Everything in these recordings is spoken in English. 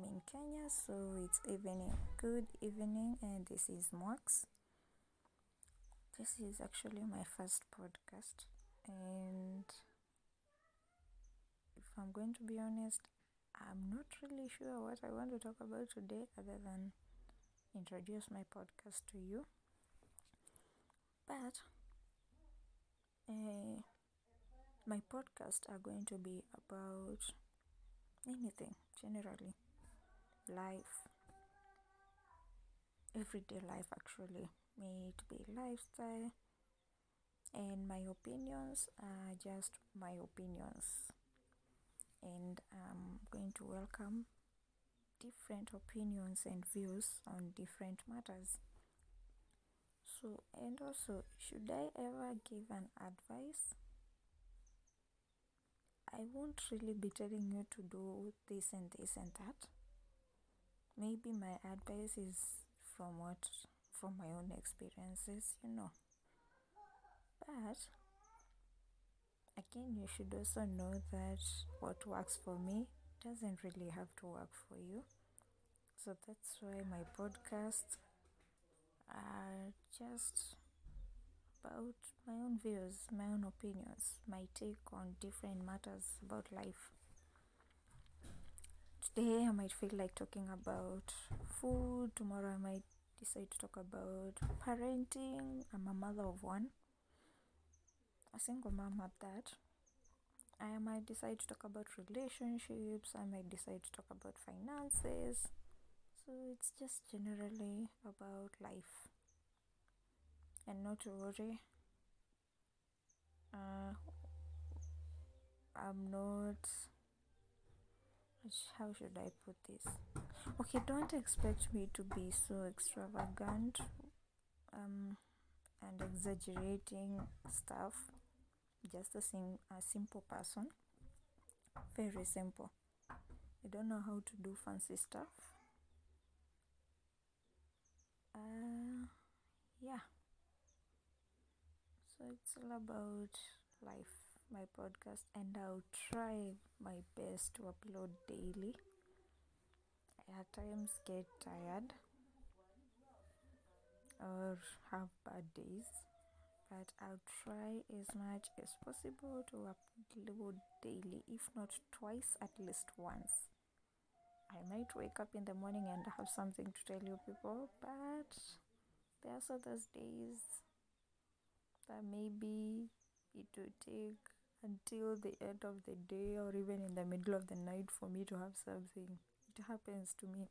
I'm in Kenya, so it's evening. Good evening, and this is Mox. This is actually my first podcast, and if I'm going to be honest, I'm not really sure what I want to talk about today other than introduce my podcast to you. But uh, my podcasts are going to be about anything generally life everyday life actually may it be lifestyle and my opinions are just my opinions. And i'm going to welcome different opinions and views on different matters. So and also should i ever give an advice? I won't really be telling you to do this and this and that. Maybe my advice is from what from my own experiences, you know. But again, you should also know that what works for me doesn't really have to work for you. So that's why my podcasts are just about my own views, my own opinions, my take on different matters about life. Today I might feel like talking about food, tomorrow I might decide to talk about parenting. I'm a mother of one, a single mom at that. I might decide to talk about relationships, I might decide to talk about finances. So it's just generally about life and not to worry. Uh, I'm not. How should I put this? Okay, don't expect me to be so extravagant um, and exaggerating stuff. Just a, sim- a simple person. Very simple. I don't know how to do fancy stuff. Uh, yeah. So it's all about life, my podcast, and I'll try my best to upload daily. I at times get tired or have bad days, but I'll try as much as possible to upload daily, if not twice, at least once. I might wake up in the morning and have something to tell you people, but there are also those days that maybe it will take until the end of the day or even in the middle of the night for me to have something. It happens to me.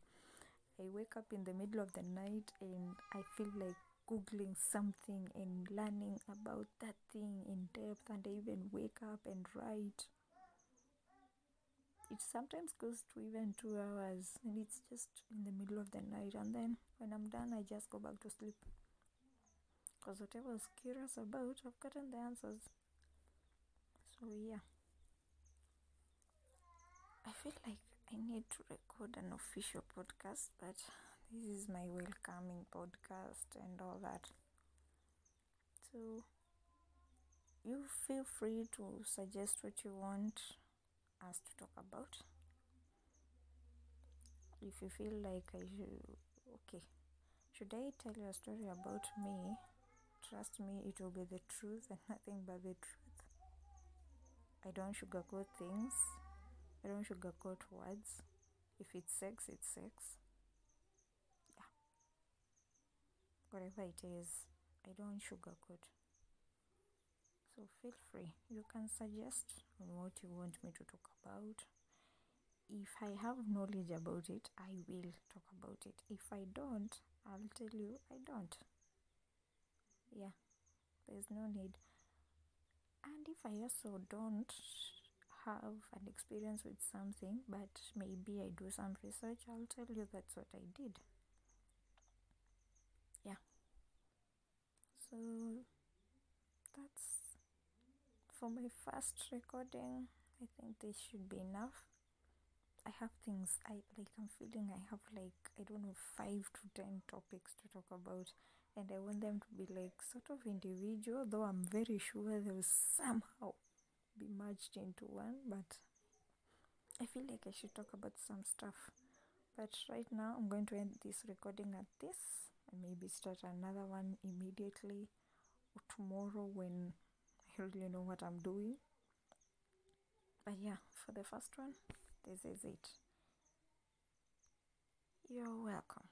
I wake up in the middle of the night and I feel like googling something and learning about that thing in depth and I even wake up and write. It sometimes goes to even two hours and it's just in the middle of the night and then when I'm done I just go back to sleep because whatever I was curious about, I've gotten the answers. So, yeah. I feel like I need to record an official podcast, but this is my welcoming podcast and all that. So, you feel free to suggest what you want us to talk about. If you feel like I should, okay, should I tell you a story about me Trust me, it will be the truth and nothing but the truth. I don't sugarcoat things, I don't sugarcoat words. If it's sex, it's sex. Yeah. Whatever it is, I don't sugarcoat. So feel free. You can suggest on what you want me to talk about. If I have knowledge about it, I will talk about it. If I don't, I'll tell you I don't yeah there's no need and if i also don't have an experience with something but maybe i do some research i'll tell you that's what i did. Yeah. So that's for my first recording. I think this should be enough. I have things i like i'm feeling i have like i don't know five to ten topics to talk about and I want them to be like sort of individual, though I'm very sure they'll somehow be merged into one. But I feel like I should talk about some stuff. But right now, I'm going to end this recording at this and maybe start another one immediately or tomorrow when I really know what I'm doing. But yeah, for the first one, this is it. You're welcome.